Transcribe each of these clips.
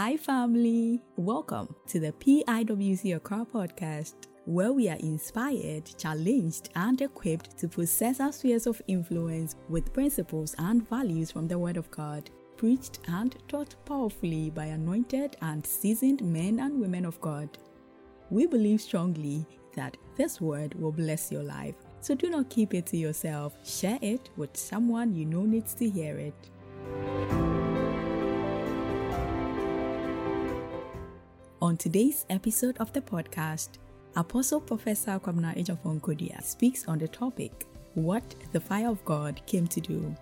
Hi, family. Welcome to the PIWC Accra podcast, where we are inspired, challenged, and equipped to possess our spheres of influence with principles and values from the Word of God, preached and taught powerfully by anointed and seasoned men and women of God. We believe strongly that this word will bless your life. So do not keep it to yourself. Share it with someone you know needs to hear it. On today's episode of the podcast, Apostle Professor Kwabena Agyapong-Kodua speaks on the topic, What the Fire of God Came to Do.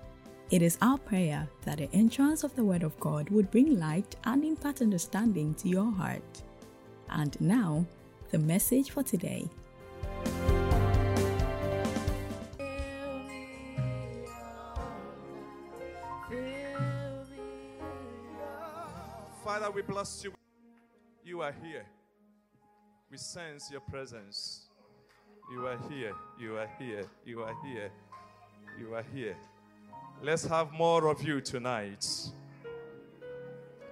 It is our prayer that the entrance of the Word of God would bring light and impart understanding to your heart. And now, the message for today. Father, we bless you. You are here. We sense your presence. You are here. You are here. You are here. You are here. Let's have more of you tonight.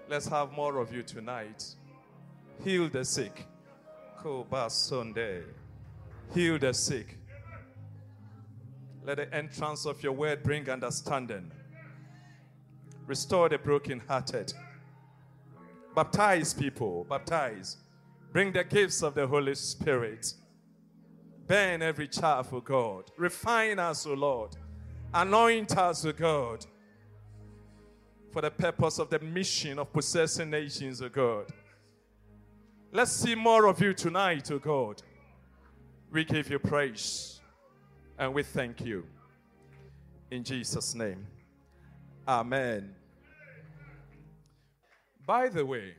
Let's have more of you tonight. Heal the sick. Sunday. Heal the sick. Let the entrance of your word bring understanding. Restore the brokenhearted. Baptize people. Baptize. Bring the gifts of the Holy Spirit. Burn every chaff, O God. Refine us, O Lord. Anoint us, O God. For the purpose of the mission of possessing nations, O God. Let's see more of you tonight, O God. We give you praise and we thank you. In Jesus' name. Amen. By the way,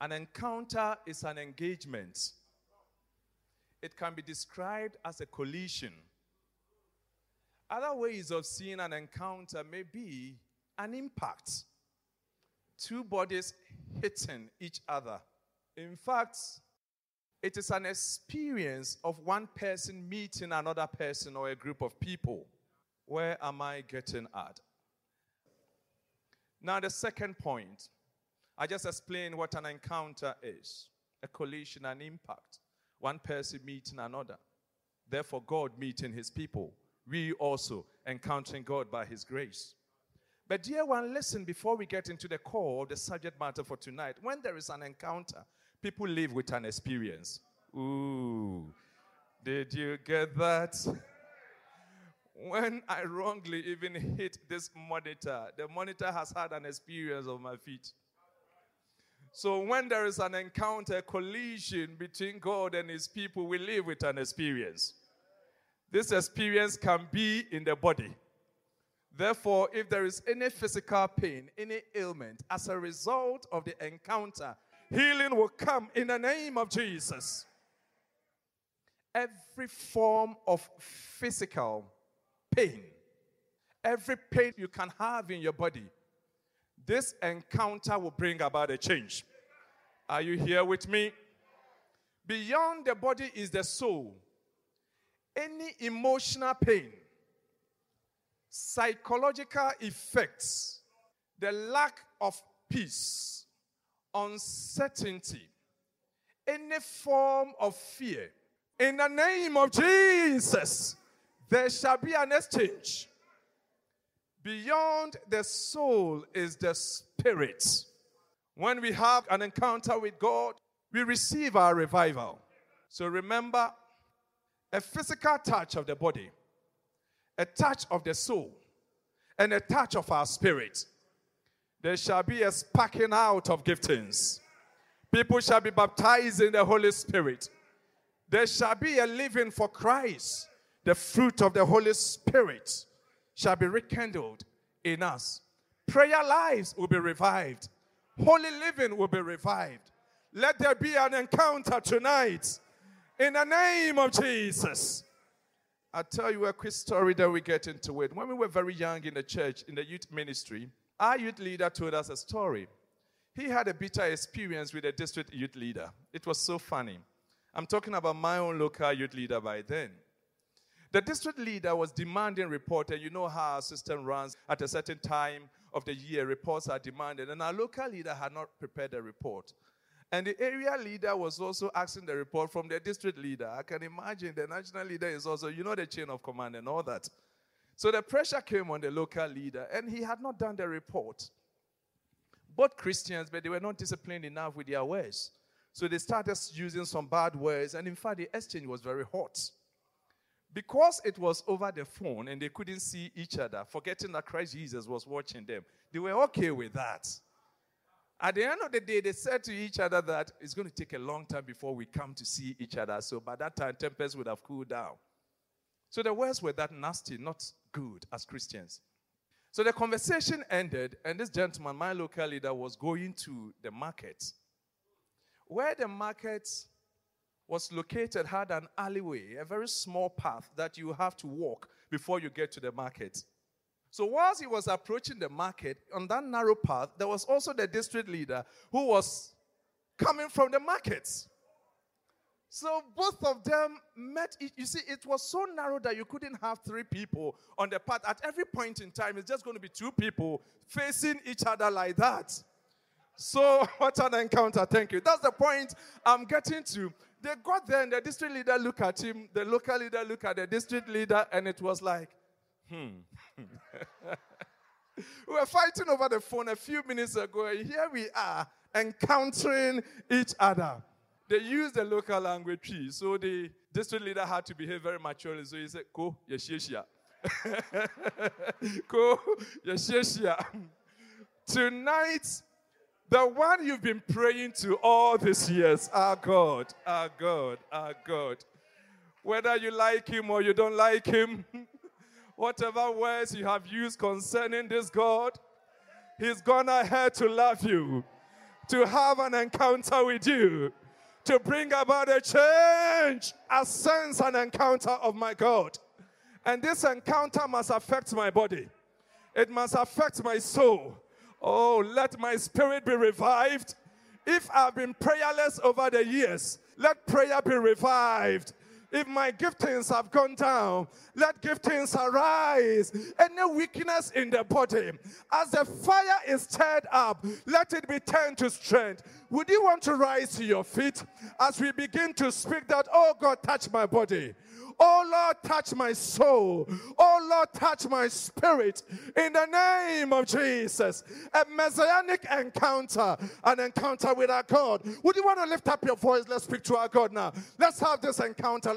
an encounter is an engagement. It can be described as a collision. Other ways of seeing an encounter may be an impact. Two bodies hitting each other. In fact, it is an experience of one person meeting another person or a group of people. Where am I getting at? Now, the second point I just explained what an encounter is a collision, an impact. One person meeting another. Therefore, God meeting his people. We also encountering God by his grace. But, dear one, listen before we get into the core of the subject matter for tonight. When there is an encounter, people live with an experience. Ooh, did you get that? When I wrongly even hit this monitor, the monitor has had an experience of my feet. So when there is an encounter, a collision between God and his people, we live with an experience. This experience can be in the body. Therefore, if there is any physical pain, any ailment, as a result of the encounter, healing will come in the name of Jesus. Every form of physical pain, every pain you can have in your body, this encounter will bring about a change. Are you here with me? Beyond the body is the soul. Any emotional pain, psychological effects, the lack of peace, uncertainty, any form of fear, in the name of Jesus, there shall be an exchange. Beyond the soul is the spirit. When we have an encounter with God, we receive our revival. So remember, a physical touch of the body, a touch of the soul, and a touch of our spirit. There shall be a sparking out of giftings. People shall be baptized in the Holy Spirit. There shall be a living for Christ. The fruit of the Holy Spirit shall be rekindled in us. Prayer lives will be revived. Holy living will be revived. Let there be an encounter tonight in the name of Jesus. I'll tell you a quick story that we get into it. When we were very young in the church, in the youth ministry, our youth leader told us a story. He had a bitter experience with a district youth leader. It was so funny. I'm talking about my own local youth leader by then. The district leader was demanding report, and you know how our system runs. At a certain time, of the year, reports are demanded, and our local leader had not prepared a report. And the area leader was also asking the report from the district leader. I can imagine the national leader is also, you know, the chain of command and all that. So the pressure came on the local leader, and he had not done the report. Both Christians, but they were not disciplined enough with their words. So they started using some bad words, and in fact, the exchange was very hot. Because it was over the phone and they couldn't see each other, forgetting that Christ Jesus was watching them, they were okay with that. At the end of the day, they said to each other that it's going to take a long time before we come to see each other. So by that time, tempers would have cooled down. So the words were that nasty, not good as Christians. So the conversation ended, and this gentleman, my local leader, was going to the market. Where the market was located had an alleyway, a very small path that you have to walk before you get to the market. So, whilst he was approaching the market on that narrow path, there was also the district leader who was coming from the markets. So both of them met. You see, it was so narrow that you couldn't have three people on the path. At every point in time, it's just going to be two people facing each other like that. So, what an encounter. Thank you. That's the point I'm getting to. They got there, and the district leader looked at him, the local leader looked at the district leader, and it was like, hmm. we were fighting over the phone a few minutes ago, and here we are encountering each other. They used the local language Twi, so the district leader had to behave very maturely. So he said, Ko, yeshishia. Ko, yeshishia. Tonight, the one you've been praying to all these years, our God, our God, our God. Whether you like him or you don't like him, whatever words you have used concerning this God, he's gone ahead to love you, to have an encounter with you, to bring about a change, a sense, an encounter of my God. And this encounter must affect my body, it must affect my soul. Oh, let my spirit be revived. If I've been prayerless over the years, let prayer be revived. If my giftings have gone down, let giftings arise. Any weakness in the body, as the fire is stirred up, let it be turned to strength. Would you want to rise to your feet as we begin to speak that, oh God, touch my body? Oh Lord, touch my soul. Oh Lord, touch my spirit. In the name of Jesus. A messianic encounter, an encounter with our God. Would you want to lift up your voice? Let's speak to our God now. Let's have this encounter.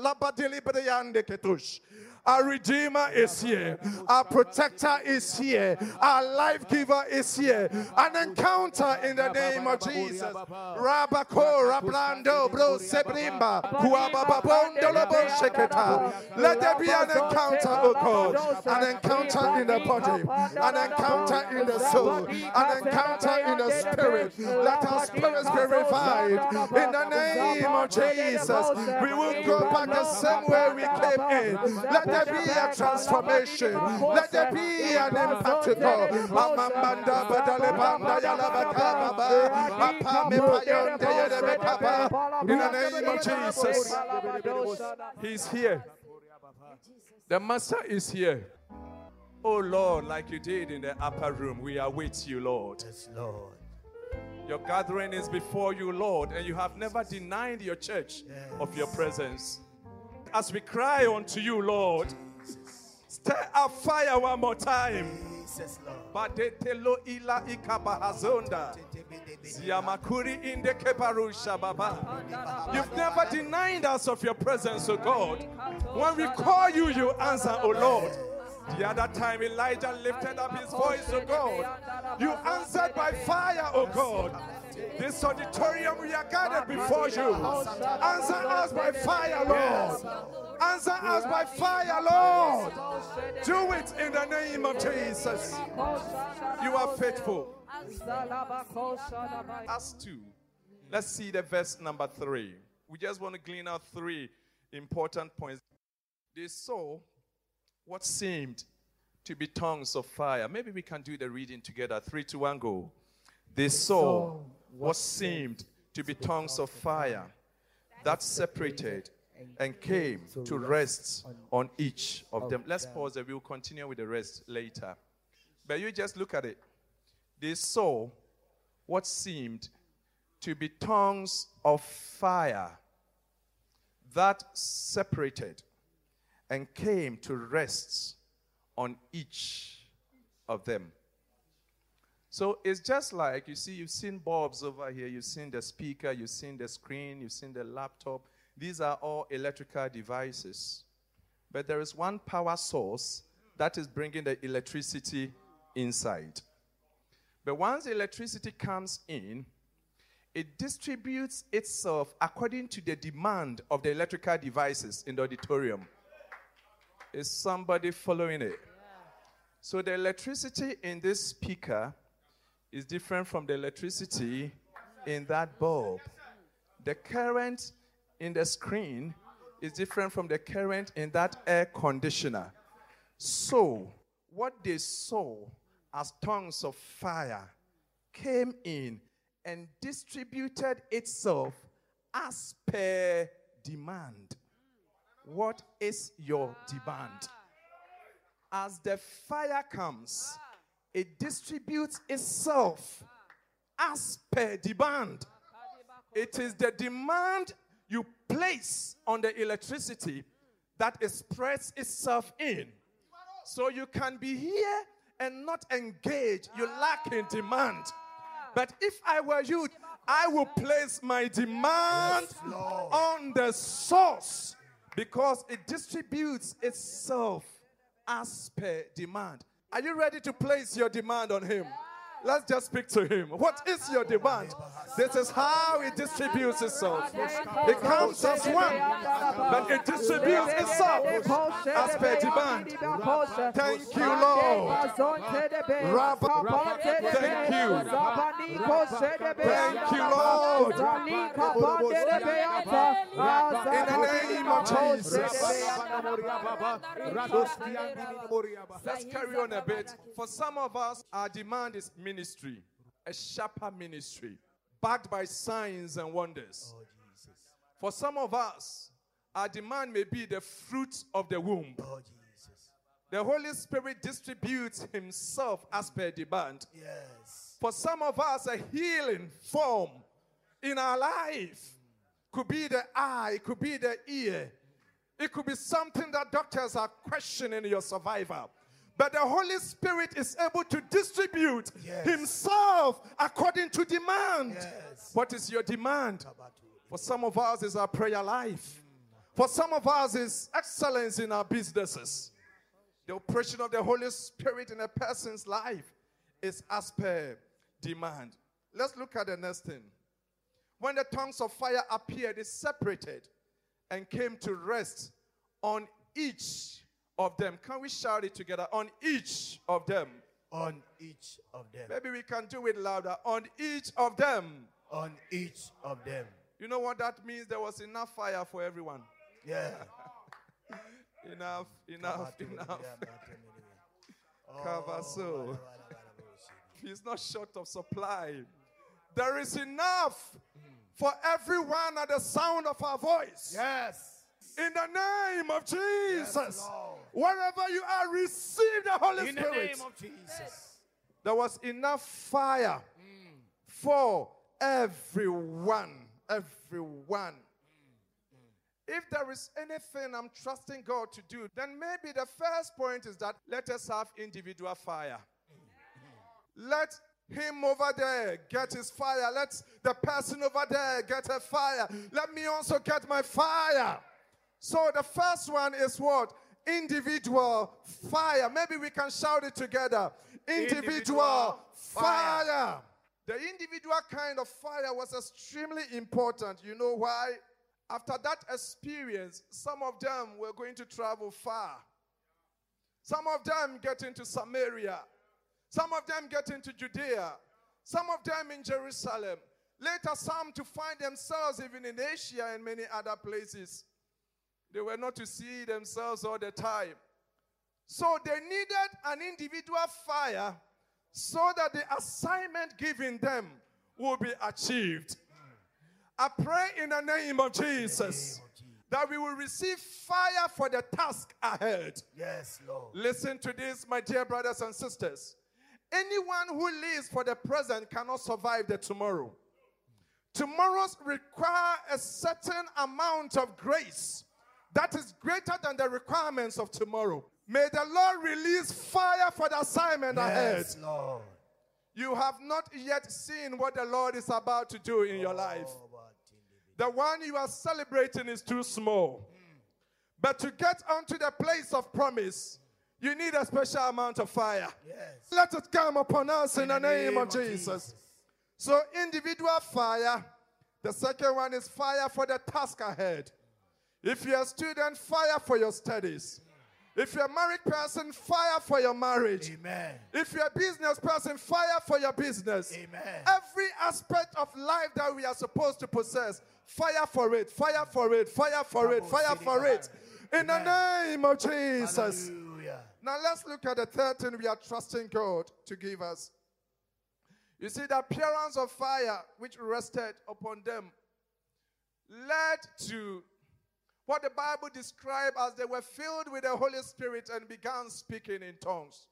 Our Redeemer is here. Our Protector is here. Our Life Giver is here. An encounter in the name of Jesus. Rabako, Rablando, Bro, Sebrimba, Let there be an encounter, oh God. An encounter in the body, an encounter in the soul, an encounter in the spirit. Let our spirits be revived in the name of Jesus. We will go back the same way we came in. Let there be a transformation. Let there be an impact to God. In the name of Jesus. He's here. The Master is here. Oh Lord, like you did in the upper room, we are with you, Lord. Yes, Lord. Your gathering is before you, Lord, and you have never denied your church yes. of your presence as we cry unto you, Lord. Stir up fire one more time. You've never denied us of your presence, O God. When we call you, you answer, O Lord. The other time Elijah lifted up his voice, O God. You answered by fire, O God. This auditorium, we are gathered before you. Answer us by fire, Lord. Answer us by fire, Lord. Do it in the name of Jesus. You are faithful. Us too. Let's see the verse number three. We just want to glean out three important points. They saw what seemed to be tongues of fire. Maybe we can do the reading together. Three to one, go. They saw what seemed to be tongues of fire that separated and came to rest on each of them. Let's pause and we'll continue with the rest later. But you just look at it. they saw what seemed to be tongues of fire that separated and came to rest on each of them. So it's just like you see, you've seen bulbs over here, you've seen the speaker, you've seen the screen, you've seen the laptop. These are all electrical devices. But there is one power source that is bringing the electricity inside. But once electricity comes in, it distributes itself according to the demand of the electrical devices in the auditorium. Is somebody following it? So the electricity in this speaker is different from the electricity in that bulb. The current in the screen is different from the current in that air conditioner. So, what they saw as tongues of fire came in and distributed itself as per demand. What is your demand? As the fire comes, it distributes itself as per demand. It is the demand you place on the electricity that expresses itself in. So you can be here and not engage. You lack in demand. But if I were you, I will place my demand yes, on the source because it distributes itself as per demand. Are you ready to place your demand on Him? Let's just speak to him. What is your demand? This is how it distributes itself. It comes as one, but it distributes itself as per demand. Thank you, Lord. Thank you. Thank you, Lord. In the name of Jesus. Let's carry on a bit. For some of us, our demand is ministry ministry, a sharper ministry, backed by signs and wonders. Oh, For some of us, our demand may be the fruit of the womb. Oh, the Holy Spirit distributes Himself as per demand. Yes. For some of us, a healing form in our life could be the eye, it could be the ear. It could be something that doctors are questioning your survival. But the Holy Spirit is able to distribute yes. Himself according to demand. Yes. What is your demand? For some of us, is our prayer life. For some of us, is excellence in our businesses. The operation of the Holy Spirit in a person's life is as per demand. Let's look at the next thing. When the tongues of fire appeared, it separated and came to rest on each of them. Can we shout it together? On each of them. On each of them. Maybe we can do it louder. On each of them. On each of them. You know what that means? There was enough fire for everyone. Yeah. enough, enough, enough. Kavaso. He's not short of supply. There is enough for everyone at the sound of our voice. Yes. In the name of Jesus. Yes, Wherever you are, receive the Holy In Spirit. In the name of Jesus. There was enough fire mm. for everyone. Everyone. If there is anything I'm trusting God to do, then maybe the first point is that let us have individual fire. Let him over there get his fire. Let the person over there get a fire. Let me also get my fire. So the first one is what? Individual fire. Maybe we can shout it together. Individual, individual fire. fire. The individual kind of fire was extremely important. You know why? After that experience, some of them were going to travel far. Some of them get into Samaria. Some of them get into Judea. Some of them in Jerusalem. Later, some to find themselves even in Asia and many other places. They were not to see themselves all the time. So they needed an individual fire so that the assignment given them will be achieved. I pray in the name of Jesus that we will receive fire for the task ahead. Yes, Lord. Listen to this, my dear brothers and sisters. Anyone who lives for the present cannot survive the tomorrow. Tomorrows require a certain amount of grace that is greater than the requirements of tomorrow. May the Lord release fire for the assignment ahead. Yes, Lord. You have not yet seen what the Lord is about to do in your life. Oh, but in The one you are celebrating is too small. But to get onto the place of promise, you need a special amount of fire. Yes. Let it come upon us in the name of Jesus. So, individual fire. The second one is fire for the task ahead. If you're a student, fire for your studies. If you're a married person, fire for your marriage. Amen. If you're a business person, fire for your business. Amen. Every aspect of life that we are supposed to possess, fire for it, fire for it, fire for it, fire for it. In the name of Jesus. Hallelujah. Now let's look at the third thing we are trusting God to give us. You see, the appearance of fire which rested upon them led to what the Bible described as they were filled with the Holy Spirit and began speaking in tongues.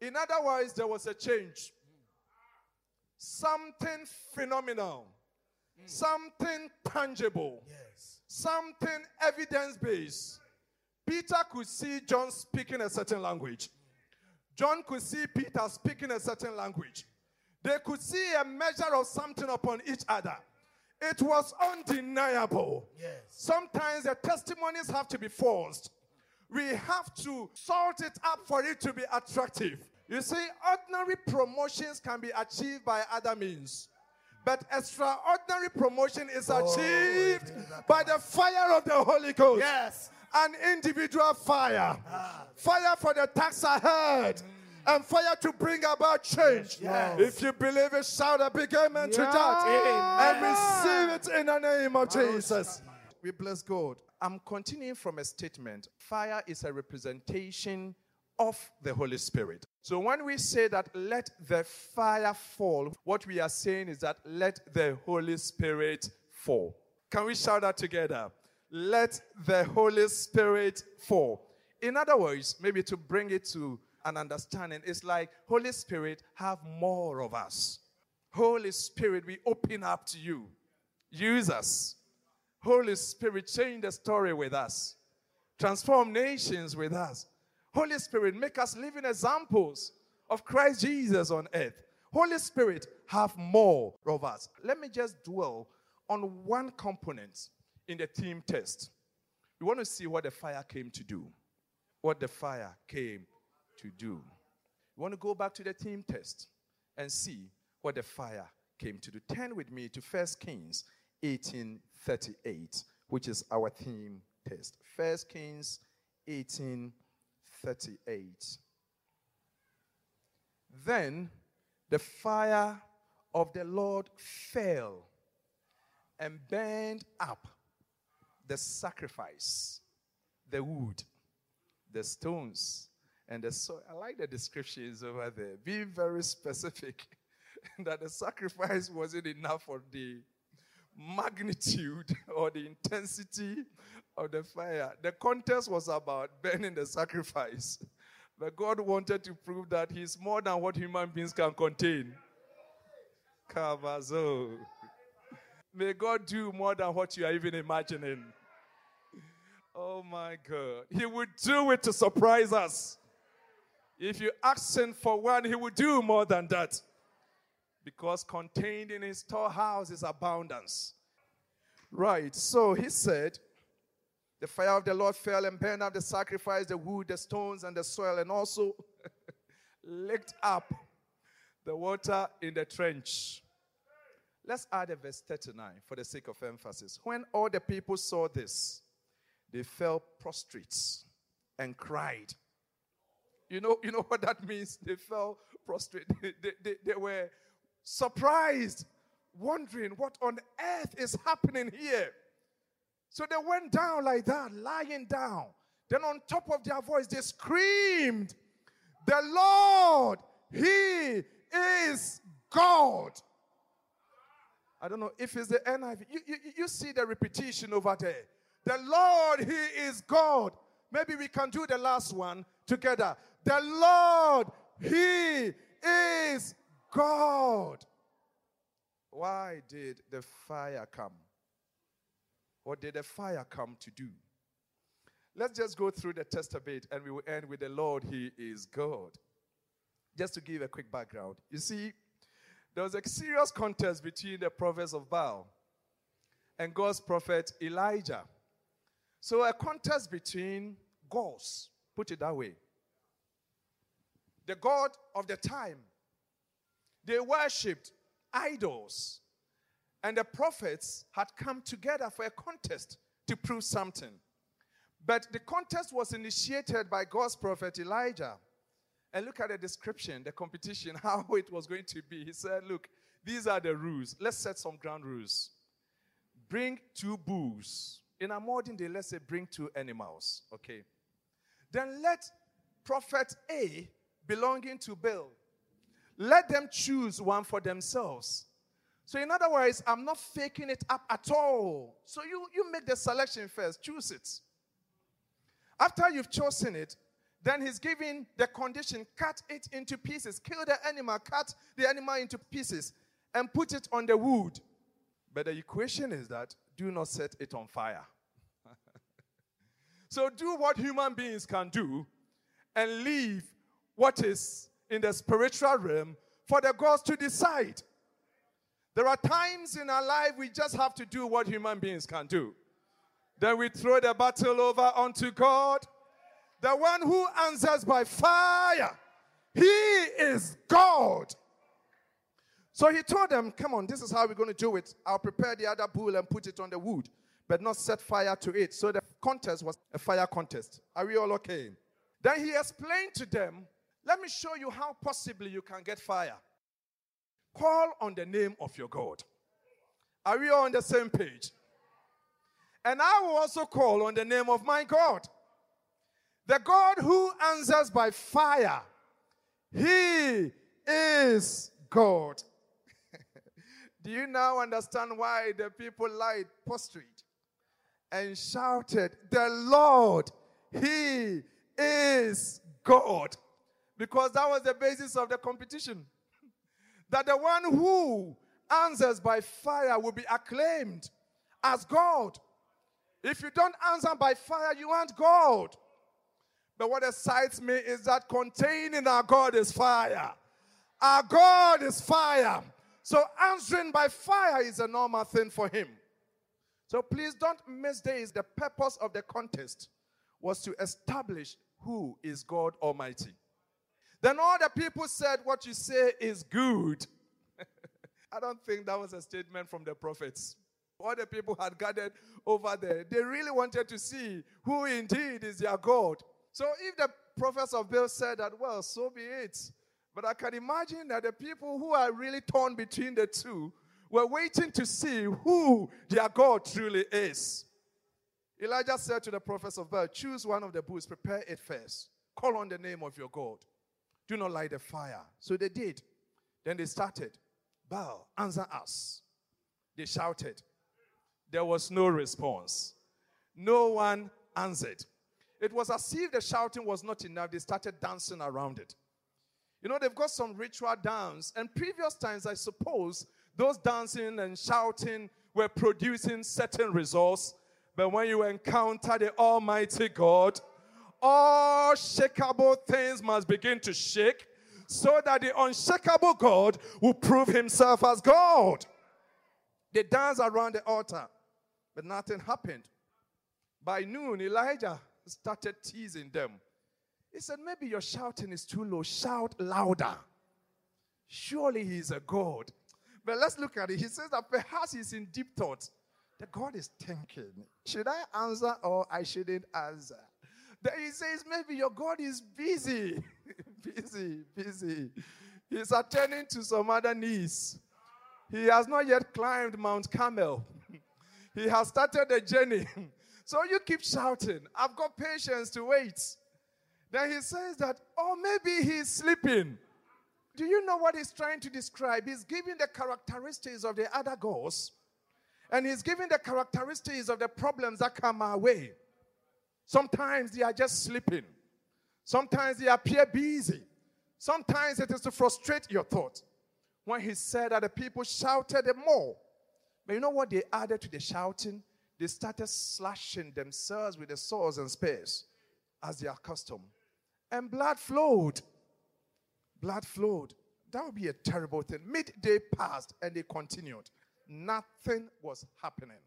In other words, there was a change. Something phenomenal, hmm. something tangible, Yes. something evidence based. Peter could see John speaking a certain language. John could see Peter speaking a certain language. They could see a measure of something upon each other. It was undeniable. Yes. Sometimes the testimonies have to be forced. We have to salt it up for it to be attractive. You see, ordinary promotions can be achieved by other means. But extraordinary promotion is oh, achieved it is that by the fire of the Holy Ghost. Yes. An individual fire. Fire for the tax ahead. And fire to bring about change. Yes. If you believe it, shout a big amen to that. And receive it in the name of Jesus. We bless God. I'm continuing from a statement. Fire is a representation of the Holy Spirit. So when we say that let the fire fall, what we are saying is that let the Holy Spirit fall. Can we shout that together? Let the Holy Spirit fall. In other words, maybe to bring it to an understanding, it's like Holy Spirit, have more of us. Holy Spirit, we open up to you. Use us. Holy Spirit, change the story with us. Transform nations with us. Holy Spirit, make us living examples of Christ Jesus on earth. Holy Spirit, have more of us. Let me just dwell on one component in the theme test. We want to see what the fire came to do. What the fire came to do. We want to go back to the theme test and see what the fire came to do. Turn with me to 1 Kings 18:38, which is our theme test. 1 Kings 18:38. Then the fire of the Lord fell and burned up the sacrifice, the wood, the stones, and the soil. I like the descriptions over there. Be very specific that the sacrifice wasn't enough for the magnitude or the intensity of the fire. The contest was about burning the sacrifice. But God wanted to prove that He's more than what human beings can contain. Kavazo. May God do more than what you are even imagining. Oh my God. He would do it to surprise us. If you ask Him for one, He will do more than that. Because contained in His storehouse is abundance. Right. So He said, the fire of the Lord fell and burned up the sacrifice, the wood, the stones, and the soil, and also licked up the water in the trench. Let's add a verse 39 for the sake of emphasis. When all the people saw this, they fell prostrate and cried. You know, you know what that means? They fell prostrate. They, they, they, were surprised, wondering what on earth is happening here. So they went down like that, lying down. Then on top of their voice, they screamed, The Lord, He is God. I don't know if it's the NIV. You, you, you see the repetition over there. The Lord, He is God. Maybe we can do the last one together. The Lord, He is God. Why did the fire come? What did the fire come to do? Let's just go through the test a bit and we will end with the Lord, He is God. Just to give a quick background. You see, there was a serious contest between the prophets of Baal and God's prophet Elijah. So, a contest between gods, put it that way. The God of the time, they worshipped idols, and the prophets had come together for a contest to prove something. But the contest was initiated by God's prophet Elijah. And look at the description, the competition, how it was going to be. He said, Look, these are the rules. Let's set some ground rules. Bring two bulls. In our modern day, let's say bring two animals. Okay. Then let prophet A belonging to Baal, let them choose one for themselves. So, in other words, I'm not faking it up at all. So, you, you make the selection first, choose it. After you've chosen it, then he's giving the condition cut it into pieces, kill the animal, cut the animal into pieces, and put it on the wood. But the equation is that do not set it on fire. so do what human beings can do and leave what is in the spiritual realm for the gods to decide. There are times in our life we just have to do what human beings can do. Then we throw the battle over onto God, the one who answers by fire. He is God. So he told them, Come on, this is how we're going to do it. I'll prepare the other bull and put it on the wood, but not set fire to it. So the contest was a fire contest. Are we all okay? Then he explained to them, Let me show you how possibly you can get fire. Call on the name of your God. Are we all on the same page? And I will also call on the name of my God. The God who answers by fire. He is God. Do you now understand why the people lied prostrate and shouted, The Lord, He is God? Because that was the basis of the competition. that the one who answers by fire will be acclaimed as God. If you don't answer by fire, you aren't God. But what excites me is that containing our God is fire. Our God is fire. So answering by fire is a normal thing for him. So please don't miss this. The purpose of the contest was to establish who is God Almighty. Then all the people said, What you say is good. I don't think that was a statement from the prophets all the people had gathered over there. They really wanted to see who indeed is their God. So if the prophets of Baal said that, well, so be it. But I can imagine that the people who are really torn between the two were waiting to see who their God truly is. Elijah said to the prophets of Baal, Choose one of the bulls, prepare it first. Call on the name of your God. Do not light the fire. So they did. Then they started. Baal, answer us. They shouted there was no response. No one answered. It was as if the shouting was not enough. They started dancing around it. You know, they've got some ritual dance. And previous times, I suppose, those dancing and shouting were producing certain results. But when you encounter the Almighty God, all shakable things must begin to shake so that the unshakable God will prove himself as God. They dance around the altar. But nothing happened. By noon, Elijah started teasing them. He said, Maybe your shouting is too low. Shout louder. Surely he's a God. But let's look at it. He says that perhaps he's in deep thought. The God is thinking, should I answer or I shouldn't answer? Then he says, maybe your God is busy. busy, busy. He's attending to some other needs. He has not yet climbed Mount Carmel. He has started the journey. so you keep shouting, I've got patience to wait. Then he says that, oh, maybe he's sleeping. Do you know what he's trying to describe? He's giving the characteristics of the other gods, and he's giving the characteristics of the problems that come our way. Sometimes they are just sleeping, sometimes they appear busy, Sometimes it is to frustrate your thought. When he said that the people shouted more. But you know what they added to the shouting? They started slashing themselves with the swords and spears as their custom. And blood flowed. Blood flowed. That would be a terrible thing. Midday passed and they continued. Nothing was happening.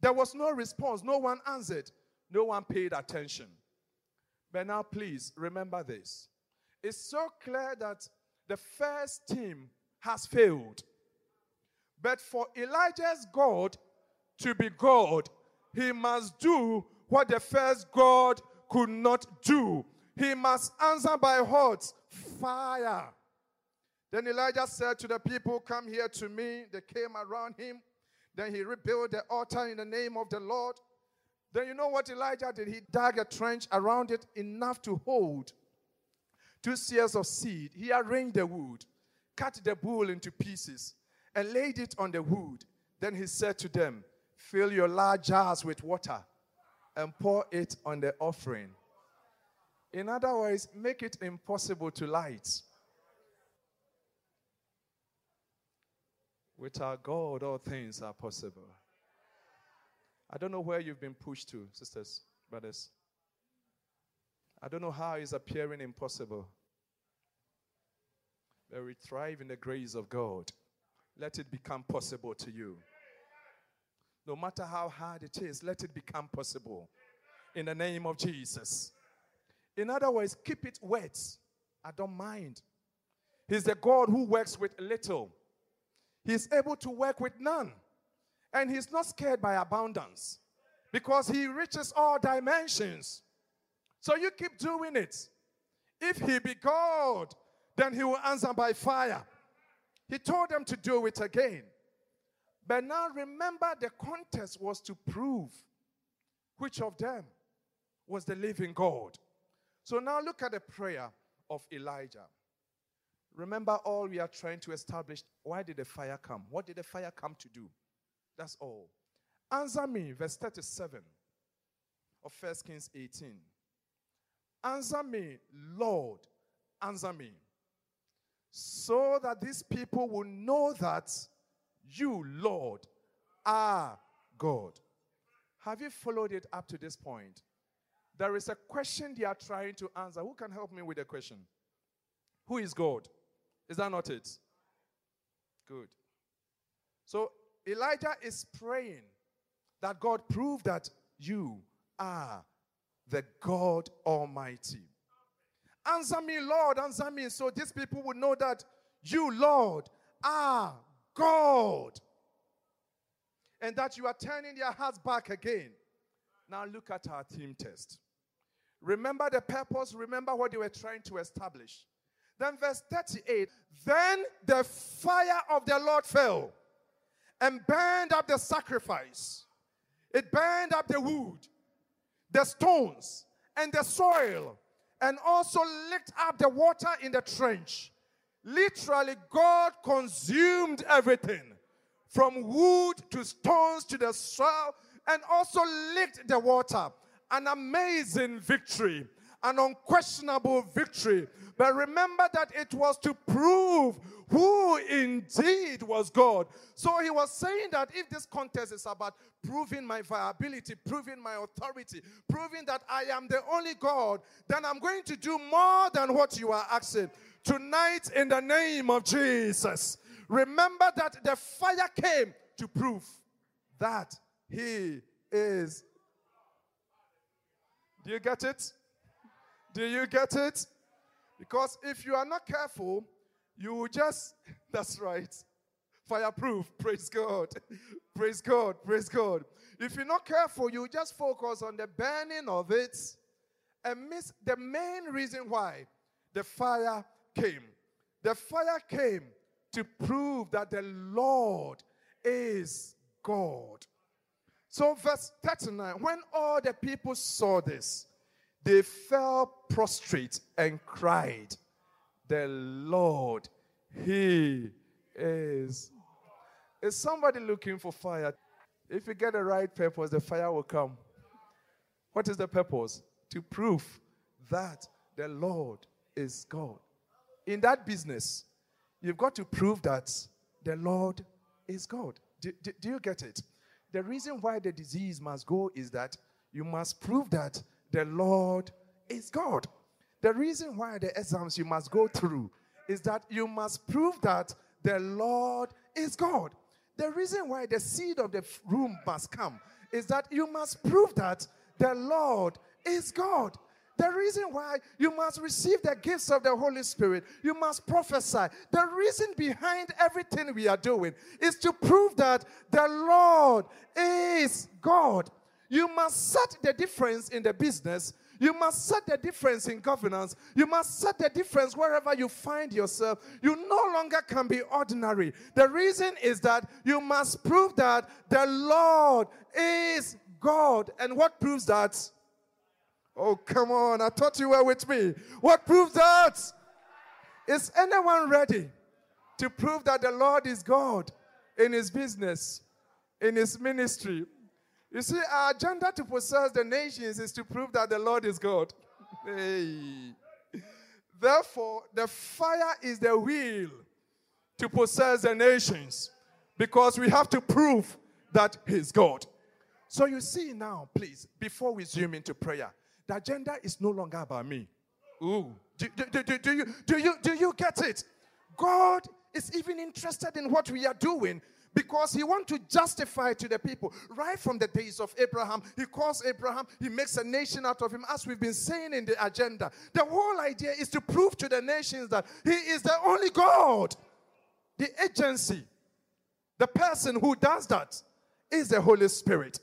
There was no response. No one answered. No one paid attention. But now, please remember this. It's so clear that the first team has failed. But for Elijah's God to be God, he must do what the first God could not do. He must answer by what? Fire. Then Elijah said to the people, Come here to me. They came around him. Then he rebuilt the altar in the name of the Lord. Then you know what Elijah did? He dug a trench around it enough to hold two seahs of seed. He arranged the wood, cut the bull into pieces, and laid it on the wood. Then he said to them, Fill your large jars with water and pour it on the offering. In other words, make it impossible to light. With our God, all things are possible. I don't know where you've been pushed to, sisters, brothers. I don't know how it's appearing impossible. But we thrive in the grace of God. Let it become possible to you. No matter how hard it is, let it become possible. In the name of Jesus. In other words, keep it wet. I don't mind. He's the God who works with little He's able to work with none. And he's not scared by abundance because he reaches all dimensions. So you keep doing it. If he be God, then he will answer by fire. He told them to do it again. But now remember, the contest was to prove which of them was the living God. So now look at the prayer of Elijah. Remember, all we are trying to establish why did the fire come? What did the fire come to do? That's all. Answer me, verse 37 of 1 Kings 18. Answer me, Lord, answer me, so that these people will know that you, Lord, are God. Have you followed it up to this point? There is a question they are trying to answer. Who can help me with the question? Who is God? Is that not it? Good. So Elijah is praying that God prove that you are the God Almighty. Answer me, Lord, answer me, so these people will know that you, Lord, are God. And that you are turning their hearts back again. Now look at our theme test. Remember the purpose, remember what they were trying to establish. Then, verse 38 Then the fire of the Lord fell and burned up the sacrifice, it burned up the wood, the stones, and the soil, and also licked up the water in the trench. Literally, God consumed everything from wood to stones to the soil, and also licked the water. An amazing victory an unquestionable victory. But remember that it was to prove who indeed was God. So he was saying that if this contest is about proving my viability, proving my authority, proving that I am the only God, then I'm going to do more than what you are asking. Tonight, in the name of Jesus, remember that the fire came to prove that he is. Do you get it? Do you get it? Because if you are not careful, you will just, that's right, fireproof. Praise God. Praise God. Praise God. If you're not careful, you just focus on the burning of it and miss the main reason why the fire came. The fire came to prove that the Lord is God. So, verse 39 when all the people saw this, they fell prostrate and cried, The Lord, He is. Is somebody looking for fire? If you get the right purpose, the fire will come. What is the purpose? To prove that the Lord is God. in that business, you've got to prove that the Lord is God. Do, do, do you get it? The reason why the disease must go is that you must prove that the Lord is God. The reason why the exams you must go through is that you must prove that the Lord is God. The reason why the seed of the room must come is that you must prove that the Lord is God. The reason why you must receive the gifts of the Holy Spirit, you must prophesy. The reason behind everything we are doing is to prove that the Lord is God. You must set the difference in the business. You must set the difference in governance. You must set the difference wherever you find yourself. You no longer can be ordinary. The reason is that you must prove that the Lord is God. And what proves that? Oh, come on. I thought you were with me. What proves that? Is anyone ready to prove that the Lord is God in his business, in his ministry? You see, our agenda to possess the nations is to prove that the Lord is God. hey. Therefore, the fire is the wheel to possess the nations because we have to prove that He's God. So you see now, please, before we zoom into prayer, the agenda is no longer about me. Ooh. Do, do, do, do, you, do, you, do you get it? God is even interested in what we are doing because he wants to justify to the people right from the days of Abraham. He calls Abraham, he makes a nation out of him, as we've been saying in the agenda. The whole idea is to prove to the nations that he is the only God. The agency, the person who does that is the Holy Spirit.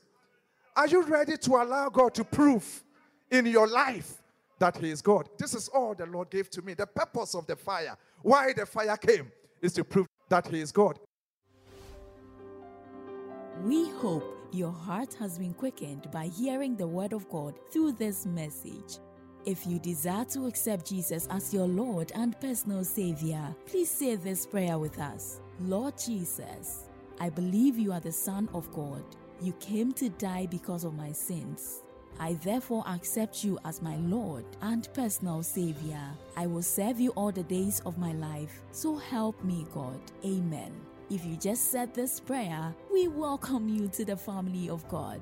Are you ready to allow God to prove in your life that He is God? This is all the Lord gave to me. The purpose of the fire, why the fire came, is to prove that He is God. We hope your heart has been quickened by hearing the Word of God through this message. If you desire to accept Jesus as your Lord and personal Savior, please say this prayer with us Lord Jesus, I believe you are the Son of God. You came to die because of my sins. I therefore accept you as my Lord and personal Savior. I will serve you all the days of my life. So help me, God. Amen. If you just said this prayer, we welcome you to the family of God.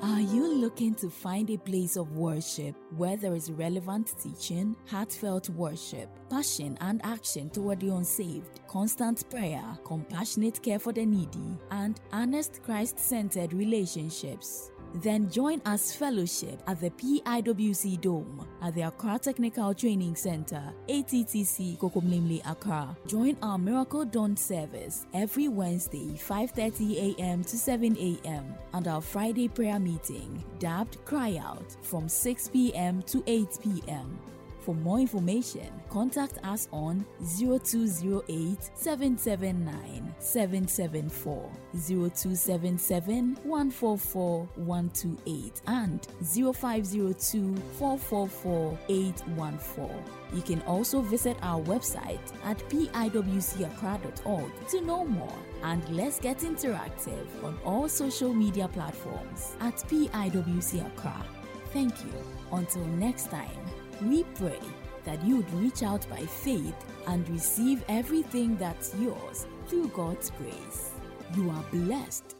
Are you looking to find a place of worship where there is relevant teaching, heartfelt worship, passion and action toward the unsaved, constant prayer, compassionate care for the needy, and honest Christ centered relationships? Then join us fellowship at the PIWC Dome at the Accra Technical Training Center, ATTC Kokomlemle Accra. Join our Miracle Dawn service every Wednesday, 5:30 a.m. to 7 a.m. and our Friday prayer meeting, dubbed Cry Out, from 6 p.m. to 8 p.m. For more information, contact us on 0208 779 774, 0277 144 128, and 0502 444 814. You can also visit our website at piwcaccra.org to know more. And let's get interactive on all social media platforms at PIWC. Thank you. Until next time. We pray that you would reach out by faith and receive everything that's yours through God's grace. You are blessed